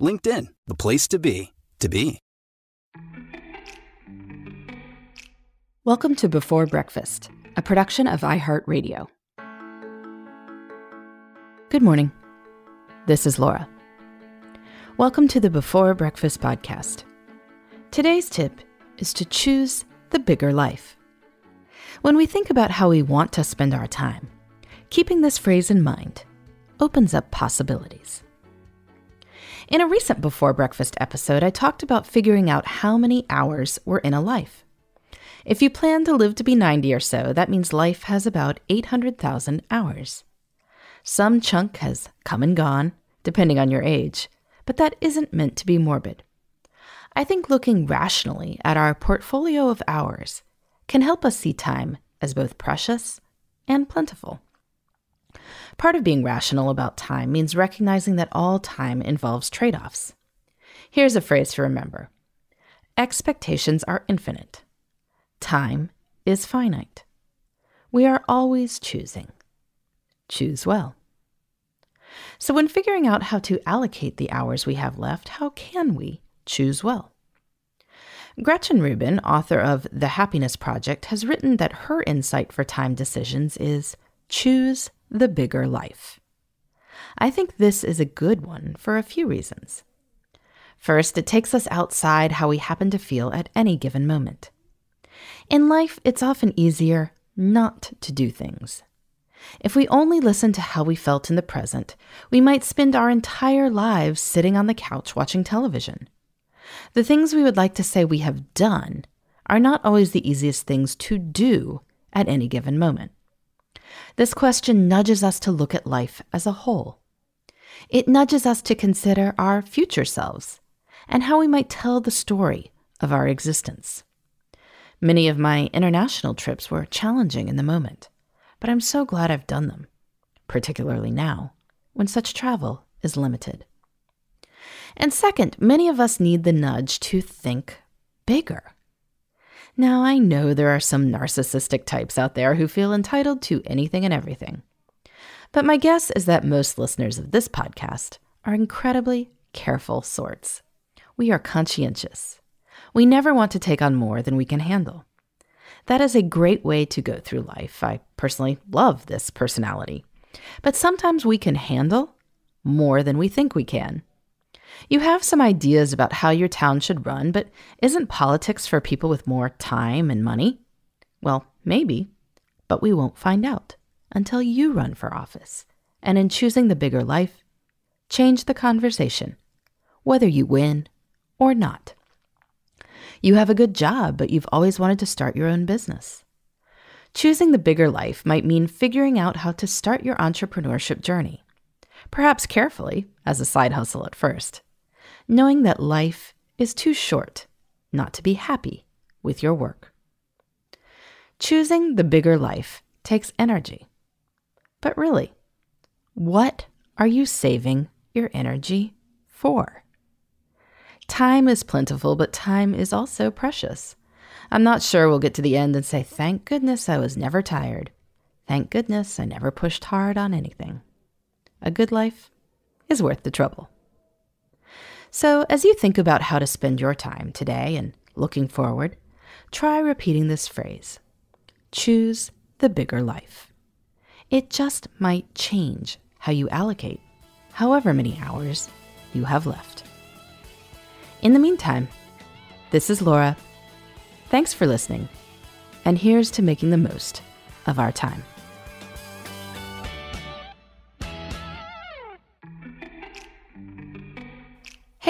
LinkedIn, the place to be, to be. Welcome to Before Breakfast, a production of iHeartRadio. Good morning. This is Laura. Welcome to the Before Breakfast podcast. Today's tip is to choose the bigger life. When we think about how we want to spend our time, keeping this phrase in mind opens up possibilities. In a recent Before Breakfast episode, I talked about figuring out how many hours were in a life. If you plan to live to be 90 or so, that means life has about 800,000 hours. Some chunk has come and gone, depending on your age, but that isn't meant to be morbid. I think looking rationally at our portfolio of hours can help us see time as both precious and plentiful. Part of being rational about time means recognizing that all time involves trade offs. Here's a phrase to remember Expectations are infinite, Time is finite. We are always choosing. Choose well. So, when figuring out how to allocate the hours we have left, how can we choose well? Gretchen Rubin, author of The Happiness Project, has written that her insight for time decisions is choose the bigger life. I think this is a good one for a few reasons. First, it takes us outside how we happen to feel at any given moment. In life, it's often easier not to do things. If we only listen to how we felt in the present, we might spend our entire lives sitting on the couch watching television. The things we would like to say we have done are not always the easiest things to do at any given moment. This question nudges us to look at life as a whole. It nudges us to consider our future selves and how we might tell the story of our existence. Many of my international trips were challenging in the moment, but I'm so glad I've done them, particularly now, when such travel is limited. And second, many of us need the nudge to think bigger. Now, I know there are some narcissistic types out there who feel entitled to anything and everything. But my guess is that most listeners of this podcast are incredibly careful sorts. We are conscientious. We never want to take on more than we can handle. That is a great way to go through life. I personally love this personality. But sometimes we can handle more than we think we can. You have some ideas about how your town should run, but isn't politics for people with more time and money? Well, maybe, but we won't find out until you run for office. And in choosing the bigger life, change the conversation, whether you win or not. You have a good job, but you've always wanted to start your own business. Choosing the bigger life might mean figuring out how to start your entrepreneurship journey, perhaps carefully as a side hustle at first, knowing that life is too short not to be happy with your work. Choosing the bigger life takes energy. But really, what are you saving your energy for? Time is plentiful, but time is also precious. I'm not sure we'll get to the end and say, Thank goodness I was never tired. Thank goodness I never pushed hard on anything. A good life is worth the trouble. So, as you think about how to spend your time today and looking forward, try repeating this phrase Choose the bigger life. It just might change how you allocate however many hours you have left. In the meantime, This is Laura. Thanks for listening. And here's to making the most of our time.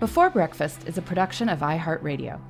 Before Breakfast is a production of iHeartRadio.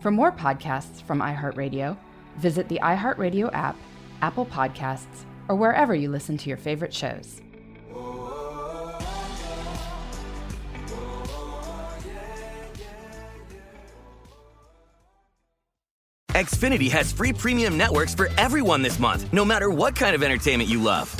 For more podcasts from iHeartRadio, visit the iHeartRadio app, Apple Podcasts, or wherever you listen to your favorite shows. Xfinity has free premium networks for everyone this month, no matter what kind of entertainment you love.